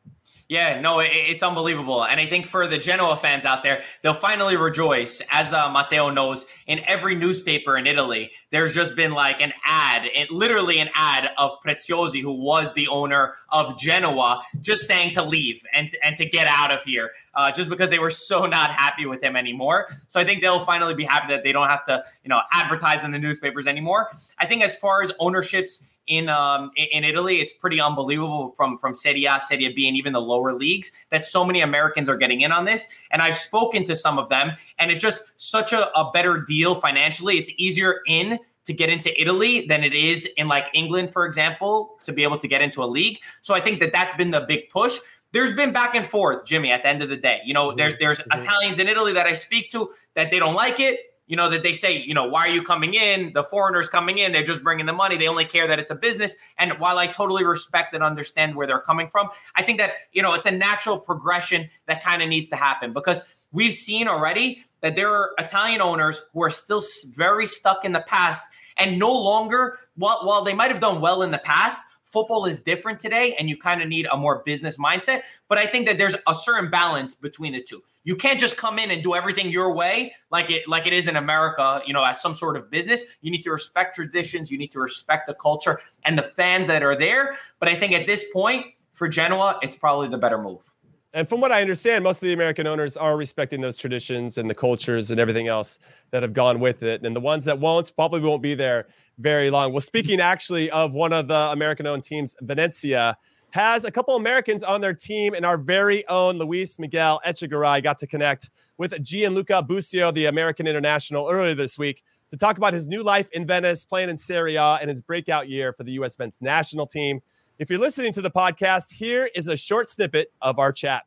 Yeah, no, it, it's unbelievable. And I think for the Genoa fans out there, they'll finally rejoice. As uh, Matteo knows, in every newspaper in Italy, there's just been like an ad, it, literally an ad of Preziosi, who was the owner of Genoa, just saying to leave and, and to get out of here, uh, just because they were so not happy with him anymore. So I think they'll finally be happy that they don't have to, you know, advertise in the newspapers anymore. I think as far as ownerships, in um, in Italy. It's pretty unbelievable from from Serie A, Serie B, and even the lower leagues that so many Americans are getting in on this. And I've spoken to some of them, and it's just such a, a better deal financially. It's easier in to get into Italy than it is in like England, for example, to be able to get into a league. So I think that that's been the big push. There's been back and forth, Jimmy. At the end of the day, you know, there's there's mm-hmm. Italians in Italy that I speak to that they don't like it you know, that they say, you know, why are you coming in? The foreigners coming in, they're just bringing the money. They only care that it's a business. And while I totally respect and understand where they're coming from, I think that, you know, it's a natural progression that kind of needs to happen because we've seen already that there are Italian owners who are still very stuck in the past and no longer, while, while they might have done well in the past, football is different today and you kind of need a more business mindset but i think that there's a certain balance between the two you can't just come in and do everything your way like it like it is in america you know as some sort of business you need to respect traditions you need to respect the culture and the fans that are there but i think at this point for genoa it's probably the better move and from what I understand, most of the American owners are respecting those traditions and the cultures and everything else that have gone with it. And the ones that won't probably won't be there very long. Well, speaking actually of one of the American owned teams, Venezia has a couple Americans on their team, and our very own Luis Miguel Echegaray got to connect with Gianluca Busio, the American international, earlier this week to talk about his new life in Venice, playing in Serie A, and his breakout year for the U.S. men's national team. If you're listening to the podcast, here is a short snippet of our chat.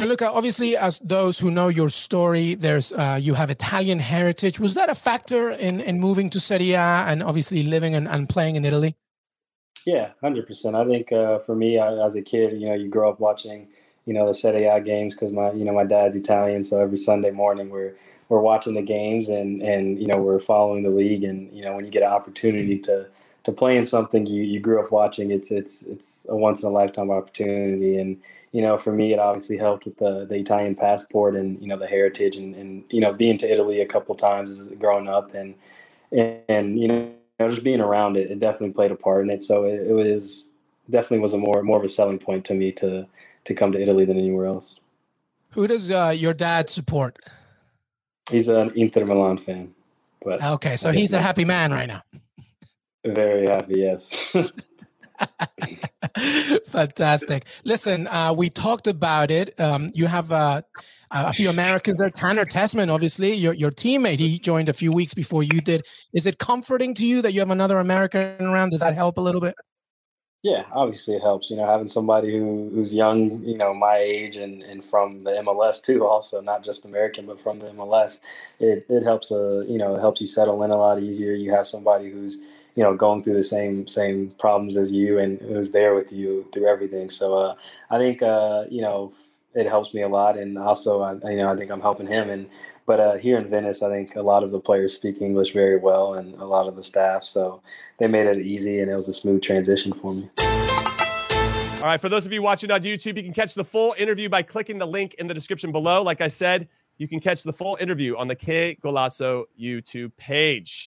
Look, obviously, as those who know your story, there's uh, you have Italian heritage. Was that a factor in in moving to Serie A and obviously living and, and playing in Italy? Yeah, hundred percent. I think uh, for me, I, as a kid, you know, you grow up watching, you know, the Serie A games because my, you know, my dad's Italian, so every Sunday morning we're we're watching the games and and you know we're following the league, and you know when you get an opportunity to to play in something you, you grew up watching, it's it's it's a once in a lifetime opportunity. And you know, for me, it obviously helped with the the Italian passport and you know the heritage and and you know being to Italy a couple times growing up and and, and you know just being around it, it definitely played a part in it. So it, it was definitely was a more more of a selling point to me to to come to Italy than anywhere else. Who does uh, your dad support? He's an Inter Milan fan. But okay, so he's a happy man right now. Very happy, yes. Fantastic. Listen, uh, we talked about it. Um, you have uh, a few Americans there. Tanner Tessmann, obviously, your, your teammate, he joined a few weeks before you did. Is it comforting to you that you have another American around? Does that help a little bit? Yeah, obviously it helps. You know, having somebody who, who's young, you know, my age and, and from the MLS too, also not just American, but from the MLS, it, it helps. Uh, you know, it helps you settle in a lot easier. You have somebody who's you know going through the same same problems as you and who's there with you through everything. So uh, i think uh, you know it helps me a lot. And also I, you know i think i'm helping him. And but uh, here in venice i think a lot of the players speak english very well and a lot of the staff. So they made it easy and it was a smooth transition for me. All right. For those of you watching on youtube you can catch the full interview by clicking the link in the description below. Like i said you can catch the full interview on the Que Golazo YouTube page.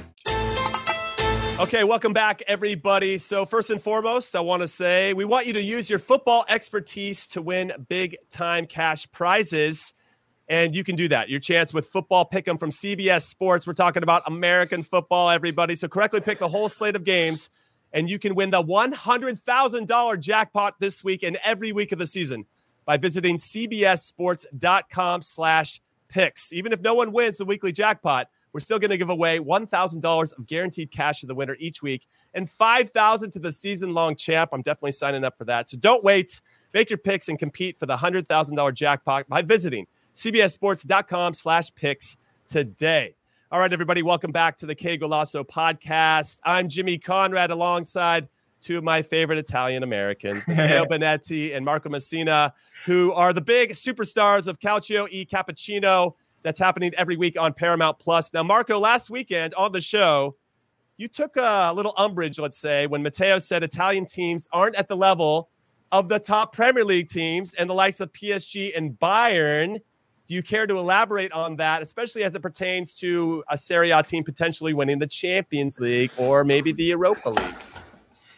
Okay, welcome back, everybody. So, first and foremost, I want to say we want you to use your football expertise to win big time cash prizes. And you can do that. Your chance with football pick 'em from CBS Sports. We're talking about American football, everybody. So, correctly pick the whole slate of games, and you can win the $100,000 jackpot this week and every week of the season by visiting cbssports.com slash picks. Even if no one wins the weekly jackpot, we're still going to give away $1,000 of guaranteed cash to the winner each week and 5000 to the season long champ. I'm definitely signing up for that. So don't wait. Make your picks and compete for the $100,000 jackpot by visiting cbssports.com slash picks today. All right, everybody, welcome back to the Que Golazo podcast. I'm Jimmy Conrad alongside two of my favorite Italian Americans, Matteo Bonetti and Marco Messina, who are the big superstars of Calcio e Cappuccino that's happening every week on Paramount Plus. Now, Marco, last weekend on the show, you took a little umbrage, let's say, when Matteo said Italian teams aren't at the level of the top Premier League teams and the likes of PSG and Bayern. Do you care to elaborate on that, especially as it pertains to a Serie A team potentially winning the Champions League or maybe the Europa League?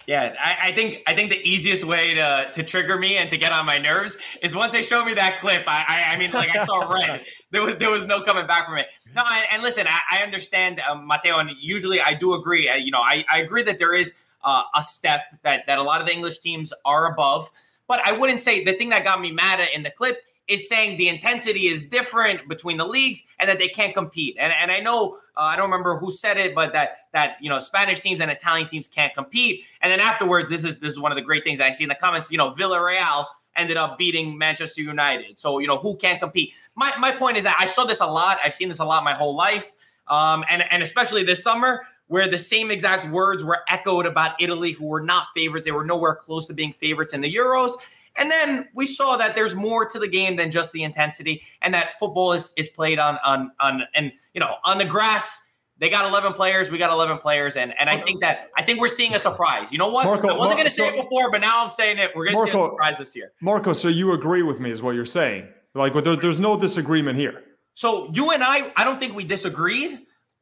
Yeah, I, I, think I think the easiest way to to trigger me and to get on my nerves is once they show me that clip. I I, I mean, like I saw red. there was there was no coming back from it. No, and, and listen, I, I understand, um, Matteo, and usually I do agree. Uh, you know, I, I agree that there is uh, a step that that a lot of the English teams are above, but I wouldn't say the thing that got me mad in the clip is saying the intensity is different between the leagues and that they can't compete. And and I know uh, I don't remember who said it, but that that you know Spanish teams and Italian teams can't compete. And then afterwards, this is this is one of the great things I see in the comments. You know, Villarreal ended up beating Manchester United. So you know who can't compete. My my point is that I saw this a lot. I've seen this a lot my whole life, um, and and especially this summer where the same exact words were echoed about Italy, who were not favorites. They were nowhere close to being favorites in the Euros. And then we saw that there's more to the game than just the intensity, and that football is is played on on on and you know on the grass. They got 11 players. We got 11 players, and and I think that I think we're seeing a surprise. You know what? Marco, I wasn't going to say so, it before, but now I'm saying it. We're going to see a surprise this year. Marco, so you agree with me, is what you're saying? Like, there, there's no disagreement here. So you and I, I don't think we disagreed.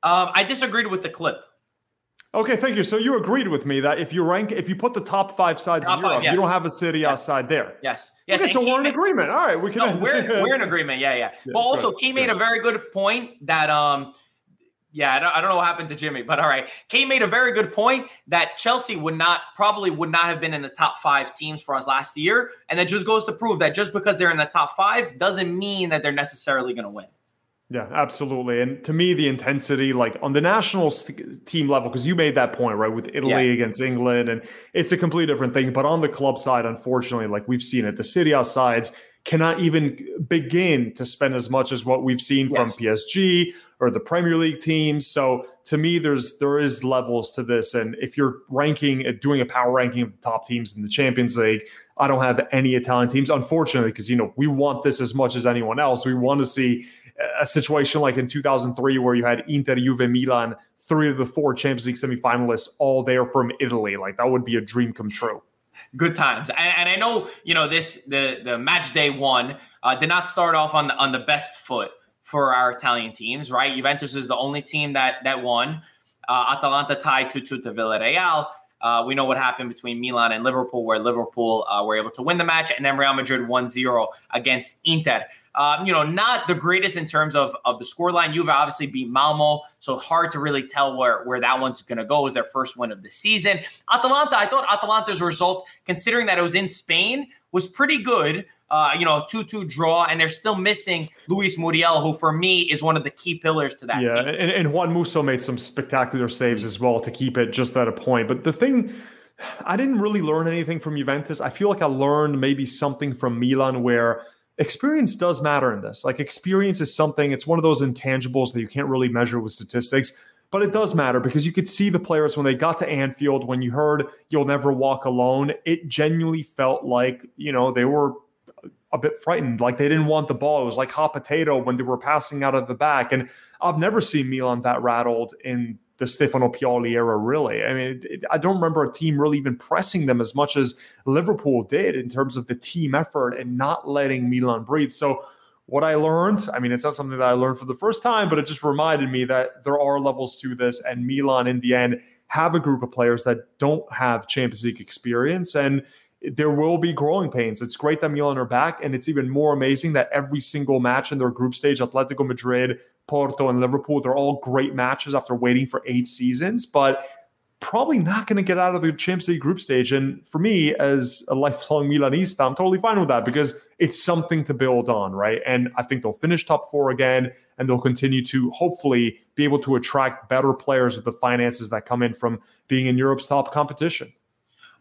Um, I disagreed with the clip. Okay, thank you. So you agreed with me that if you rank, if you put the top five sides top in Europe, five, yes. you don't have a city yes. outside there. Yes. Yes. Okay, so we're in agreement. All right, we can. No, we're, we're in agreement. Yeah, yeah. but also, Key made a very good point that um, yeah, I don't, I don't know what happened to Jimmy, but all right. Kay made a very good point that Chelsea would not probably would not have been in the top five teams for us last year, and that just goes to prove that just because they're in the top five doesn't mean that they're necessarily going to win. Yeah, absolutely. And to me, the intensity, like on the national team level, because you made that point, right, with Italy yeah. against England, and it's a completely different thing. But on the club side, unfortunately, like we've seen it, the A sides cannot even begin to spend as much as what we've seen yes. from PSG or the Premier League teams. So to me, there's there is levels to this. And if you're ranking, uh, doing a power ranking of the top teams in the Champions League, I don't have any Italian teams, unfortunately, because you know we want this as much as anyone else. We want to see a situation like in 2003 where you had Inter, Juve, Milan, three of the four Champions League semifinalists all there from Italy. Like that would be a dream come true. Good times, and, and I know you know this. The the match day one uh, did not start off on the on the best foot for our Italian teams. Right, Juventus is the only team that that won. Uh, Atalanta tied 2 2 to Villarreal. Uh, we know what happened between Milan and Liverpool, where Liverpool uh, were able to win the match, and then Real Madrid 1 0 against Inter. Um, you know, not the greatest in terms of, of the scoreline. Juve obviously beat Malmo, so hard to really tell where, where that one's going to go. Is their first win of the season. Atalanta, I thought Atalanta's result, considering that it was in Spain, was pretty good. Uh, you know, 2 2 draw, and they're still missing Luis Muriel, who for me is one of the key pillars to that yeah, team. And, and Juan Musso made some spectacular saves as well to keep it just at a point. But the thing, I didn't really learn anything from Juventus. I feel like I learned maybe something from Milan where experience does matter in this. Like experience is something, it's one of those intangibles that you can't really measure with statistics, but it does matter because you could see the players when they got to Anfield, when you heard you'll never walk alone, it genuinely felt like, you know, they were a bit frightened, like they didn't want the ball. It was like hot potato when they were passing out of the back. And I've never seen Milan that rattled in the Stefano Pioli era, really. I mean, it, I don't remember a team really even pressing them as much as Liverpool did in terms of the team effort and not letting Milan breathe. So, what I learned, I mean, it's not something that I learned for the first time, but it just reminded me that there are levels to this. And Milan, in the end, have a group of players that don't have Champions League experience. And there will be growing pains. It's great that Milan are back, and it's even more amazing that every single match in their group stage, Atletico Madrid, Porto and Liverpool. They're all great matches after waiting for eight seasons, but probably not going to get out of the Champions League group stage. And for me, as a lifelong Milanista, I'm totally fine with that because it's something to build on, right? And I think they'll finish top four again, and they'll continue to hopefully be able to attract better players with the finances that come in from being in Europe's top competition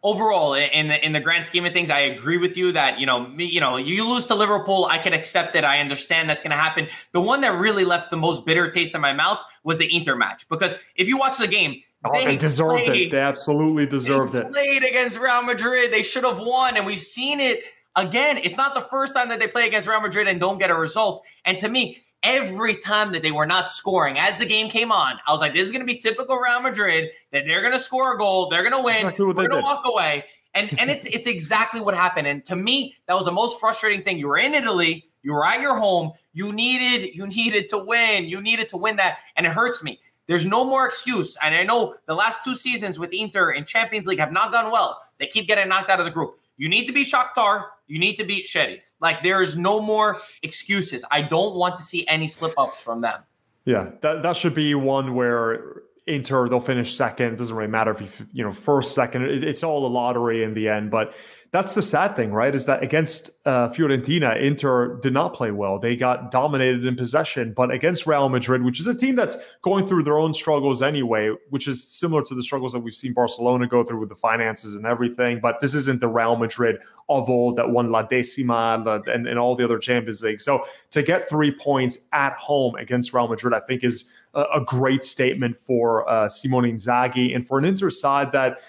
overall in the in the grand scheme of things i agree with you that you know me you know you lose to liverpool i can accept it i understand that's going to happen the one that really left the most bitter taste in my mouth was the inter match because if you watch the game Oh, they, they deserved played, it. They absolutely deserved they it. Played against Real Madrid. They should have won, and we've seen it again. It's not the first time that they play against Real Madrid and don't get a result. And to me, every time that they were not scoring as the game came on, I was like, this is going to be typical Real Madrid that they're going to score a goal, they're going to win, exactly we're going to walk away. And and it's it's exactly what happened. And to me, that was the most frustrating thing. You were in Italy, you were at your home, you needed you needed to win, you needed to win that, and it hurts me. There's no more excuse. And I know the last two seasons with Inter in Champions League have not gone well. They keep getting knocked out of the group. You need to be Shakhtar. You need to beat Sheriff. Like there is no more excuses. I don't want to see any slip ups from them. Yeah, that that should be one where Inter they'll finish second. It doesn't really matter if you you know first, second. It, it's all a lottery in the end. But that's the sad thing, right? Is that against uh, Fiorentina, Inter did not play well. They got dominated in possession, but against Real Madrid, which is a team that's going through their own struggles anyway, which is similar to the struggles that we've seen Barcelona go through with the finances and everything. But this isn't the Real Madrid of old that won La Decima and, and all the other Champions League. So to get three points at home against Real Madrid, I think is a, a great statement for uh, Simone Inzaghi and for an Inter side that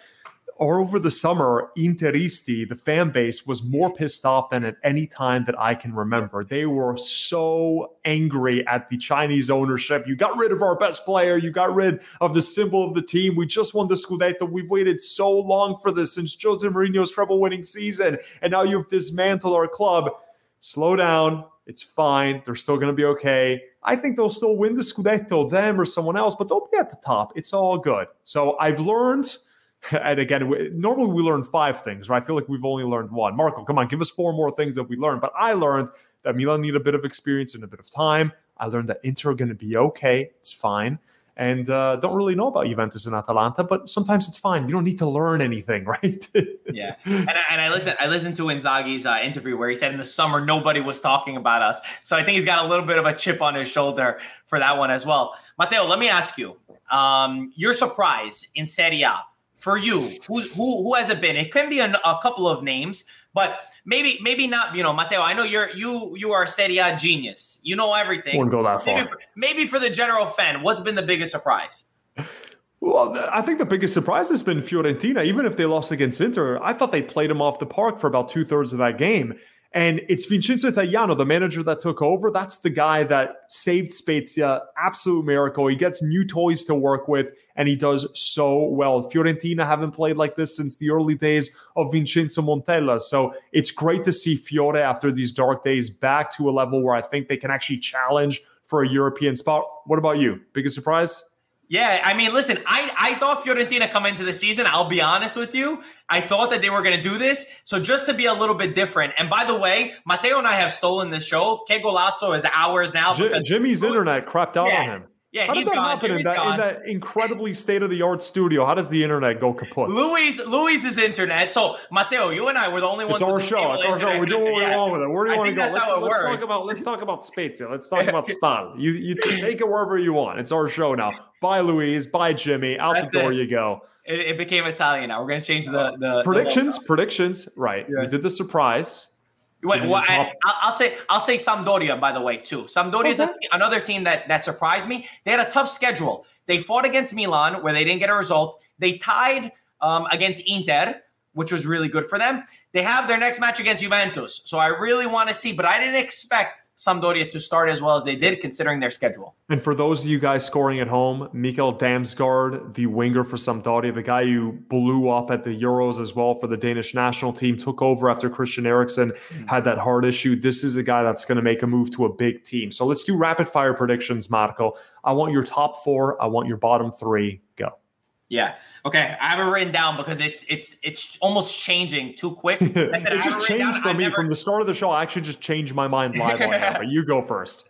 or over the summer, Interisti, the fan base, was more pissed off than at any time that I can remember. They were so angry at the Chinese ownership. You got rid of our best player. You got rid of the symbol of the team. We just won the Scudetto. We've waited so long for this since Jose Mourinho's treble winning season. And now you've dismantled our club. Slow down. It's fine. They're still going to be okay. I think they'll still win the Scudetto, them or someone else, but they'll be at the top. It's all good. So I've learned – and again, normally we learn five things, right? I feel like we've only learned one. Marco, come on, give us four more things that we learned. But I learned that Milan need a bit of experience and a bit of time. I learned that Inter are going to be okay. It's fine. And uh, don't really know about Juventus and Atalanta, but sometimes it's fine. You don't need to learn anything, right? yeah, and I, and I listened. I listened to Inzaghi's uh, interview where he said in the summer nobody was talking about us, so I think he's got a little bit of a chip on his shoulder for that one as well. Matteo, let me ask you: um, your surprise in Serie A for you? Who who who has it been? It can be a, a couple of names, but maybe maybe not. You know, Matteo. I know you're you you are a Serie A genius. You know everything. Wouldn't go that far. Maybe for, maybe for the general fan, what's been the biggest surprise? Well, I think the biggest surprise has been Fiorentina. Even if they lost against Inter, I thought they played them off the park for about two thirds of that game. And it's Vincenzo Italiano, the manager that took over. That's the guy that saved Spezia. Absolute miracle. He gets new toys to work with, and he does so well. Fiorentina haven't played like this since the early days of Vincenzo Montella. So it's great to see Fiore after these dark days back to a level where I think they can actually challenge for a European spot. What about you? Biggest surprise? Yeah, I mean, listen, I, I thought Fiorentina come into the season. I'll be honest with you. I thought that they were going to do this. So just to be a little bit different. And by the way, Matteo and I have stolen this show. Que Golazo is ours now. J- Jimmy's internet crapped out yeah. on him. Yeah, How does that gone. happen in that, in that, incredibly state of the art studio? How does the internet go kaput? Louis Louis's internet. So Matteo, you and I were the only ones. It's our show. It's our show. We're doing what we want with it. Where do you I want to go? Let's, let's talk about let's talk about Spezia. Let's talk about Spal. You you take it wherever you want. It's our show now. Bye, Louise. Bye, Jimmy. Out That's the door it. you go. It, it became Italian now. We're gonna change the the Predictions. The predictions. Right. Yeah. We did the surprise. Wait, well, I, I'll I'll say I'll say Sampdoria by the way too. Sampdoria is Okay. another team that that surprised me. They had a tough schedule. They fought against Milan where they didn't get a result. They tied um, against Inter, which was really good for them. They have their next match against Juventus, so I really want to see. But I didn't expect Sampdoria to start as well as they did, considering their schedule. And for those of you guys scoring at home, Mikael Damsgaard, the winger for Sampdoria, the guy who blew up at the Euros as well for the Danish national team, took over after Christian Eriksen hmm. had that heart issue. This is a guy that's going to make a move to a big team. So let's do rapid fire predictions, Marco. I want your top four. I want your bottom three. Yeah. Okay. I have it written down because it's it's it's almost changing too quick. it just changed down. for I me never- from the start of the show. I actually just changed my mind live on air, but you go first.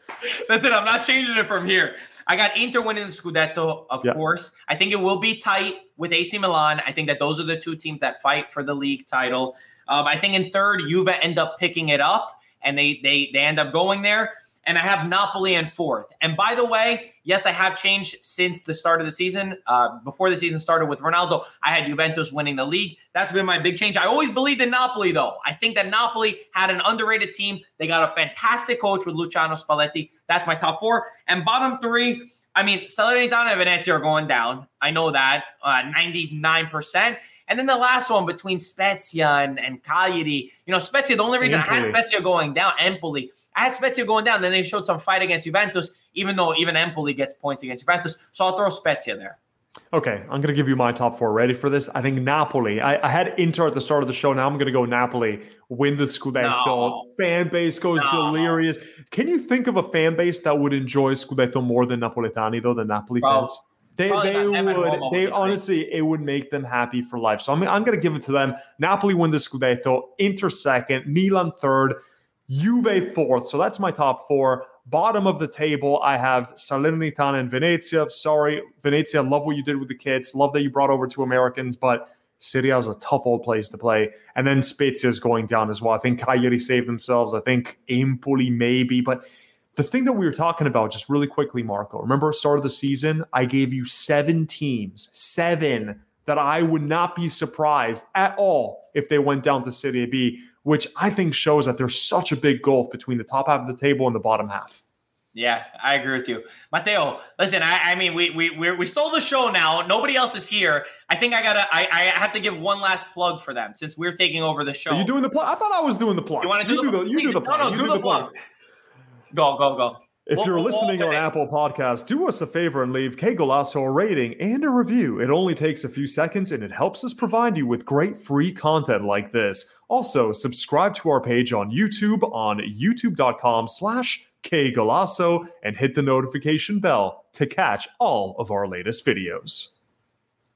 That's it. I'm not changing it from here. I got Inter winning the Scudetto, of Yeah. course. I think it will be tight with AC Milan. I think that those are the two teams that fight for the league title. Um, I think in third, Juve end up picking it up, and they they they end up going there. And I have Napoli in fourth. And by the way, yes, I have changed since the start of the season. Uh, before the season started with Ronaldo, I had Juventus winning the league. That's been my big change. I always believed in Napoli, though. I think that Napoli had an underrated team. They got a fantastic coach with Luciano Spalletti. That's my top four. And bottom three, I mean, Salernitana and Venezia are going down. I know that, uh, 99%. And then the last one between Spezia and, and Cagliari. You know, Spezia, the only reason I had Spezia going down, Empoli, I had Spezia going down. Then they showed some fight against Juventus, even though even Empoli gets points against Juventus. So I'll throw Spezia there. Okay, I'm going to give you my top four. Ready for this? I think Napoli. I, I had Inter at the start of the show. Now I'm going to go Napoli. Win the Scudetto. No. Fan base goes No. delirious. Can you think of a fan base that would enjoy Scudetto more than Napoletani, though, than Napoli Probably- fans? They, they not them and would. They honestly, it would make them happy for life. So I'm, I'm going to give it to them. Napoli win the Scudetto. Inter second. Milan third. Juve fourth. So that's my top four. Bottom of the table, I have Salernitana and Venezia. Sorry, Venezia, love what you did with the kids. Love that you brought over two Americans, but Serie A is a tough old place to play. And then Spezia is going down as well. I think Cagliari saved themselves. I think Empoli maybe. But the thing that we were talking about, just really quickly, Marco, remember start of the season, I gave you seven teams, seven that I would not be surprised at all if they went down to Serie B, which I think shows that there's such a big gulf between the top half of the table and the bottom half. Yeah, I agree with you, Matteo. Listen, I, I mean, we we we we stole the show now. Nobody else is here. I think I gotta. I, I have to give one last plug for them since we're taking over the show. Are you doing the plug? I thought I was doing the plug. You want to do, do, the, the you do the plug. No, no, you do, do the plug. plug. Go, go, go. If we'll, you're listening we'll on Apple Podcasts, do us a favor and leave Que Golazo a rating and a review. It only takes a few seconds and it helps us provide you with great free content like this. Also, subscribe to our page on YouTube on youtube.com slash Que Golazo and hit the notification bell to catch all of our latest videos.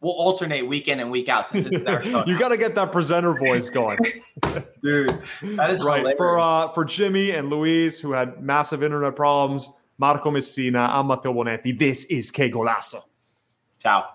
We'll alternate week in and week out since this is our show. you got to get that presenter voice going, dude. That is right hilarious. for uh, for Jimmy and Luis who had massive internet problems. Marco Messina, I'm Matteo Bonetti. This is Que Golazo. Ciao.